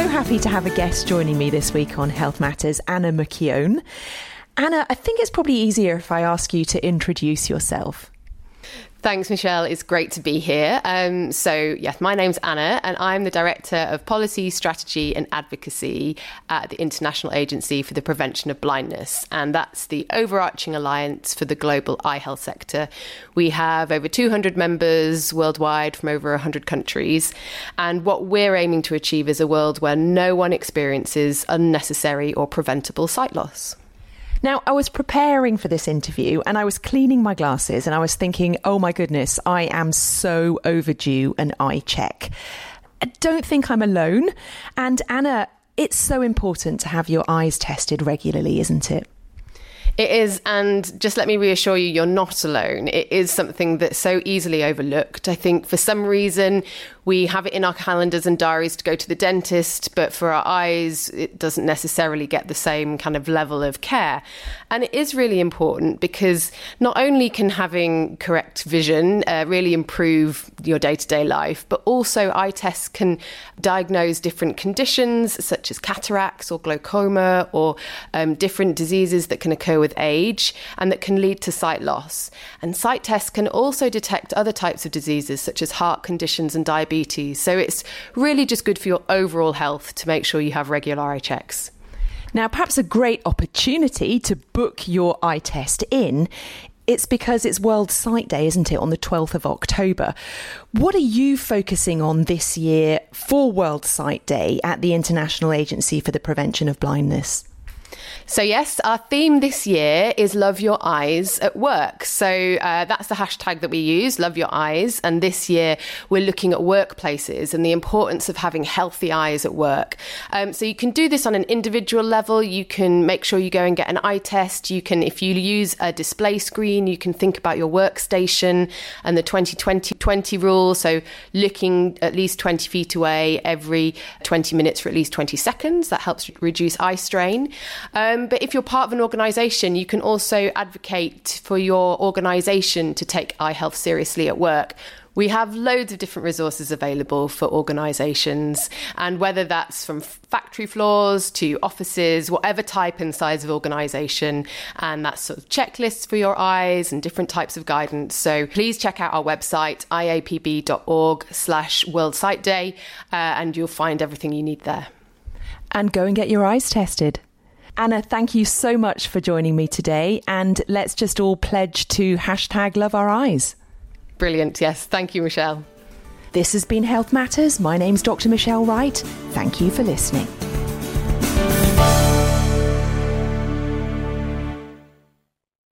so happy to have a guest joining me this week on Health Matters, Anna McKeon. Anna, I think it's probably easier if I ask you to introduce yourself. Thanks, Michelle. It's great to be here. Um, so, yes, my name's Anna, and I'm the Director of Policy, Strategy and Advocacy at the International Agency for the Prevention of Blindness. And that's the overarching alliance for the global eye health sector. We have over 200 members worldwide from over 100 countries. And what we're aiming to achieve is a world where no one experiences unnecessary or preventable sight loss. Now, I was preparing for this interview and I was cleaning my glasses and I was thinking, oh my goodness, I am so overdue an eye check. I don't think I'm alone. And Anna, it's so important to have your eyes tested regularly, isn't it? It is, and just let me reassure you, you're not alone. It is something that's so easily overlooked. I think for some reason we have it in our calendars and diaries to go to the dentist, but for our eyes, it doesn't necessarily get the same kind of level of care. And it is really important because not only can having correct vision uh, really improve your day to day life, but also eye tests can diagnose different conditions such as cataracts or glaucoma or um, different diseases that can occur with age and that can lead to sight loss. And sight tests can also detect other types of diseases such as heart conditions and diabetes diabetes. So it's really just good for your overall health to make sure you have regular eye checks. Now, perhaps a great opportunity to book your eye test in. It's because it's World Sight Day, isn't it, on the 12th of October? What are you focusing on this year for World Sight Day at the International Agency for the Prevention of Blindness? So, yes, our theme this year is Love Your Eyes at Work. So, uh, that's the hashtag that we use, Love Your Eyes. And this year, we're looking at workplaces and the importance of having healthy eyes at work. Um, so, you can do this on an individual level. You can make sure you go and get an eye test. You can, if you use a display screen, you can think about your workstation and the 20 20 20 rule. So, looking at least 20 feet away every 20 minutes for at least 20 seconds. That helps reduce eye strain. Um, but if you're part of an organisation, you can also advocate for your organisation to take eye health seriously at work. We have loads of different resources available for organisations, and whether that's from factory floors to offices, whatever type and size of organisation, and that's sort of checklists for your eyes and different types of guidance. So please check out our website, iapb.org slash World Sight Day, uh, and you'll find everything you need there. And go and get your eyes tested. Anna, thank you so much for joining me today. And let's just all pledge to hashtag love our eyes. Brilliant. Yes. Thank you, Michelle. This has been Health Matters. My name's Dr. Michelle Wright. Thank you for listening.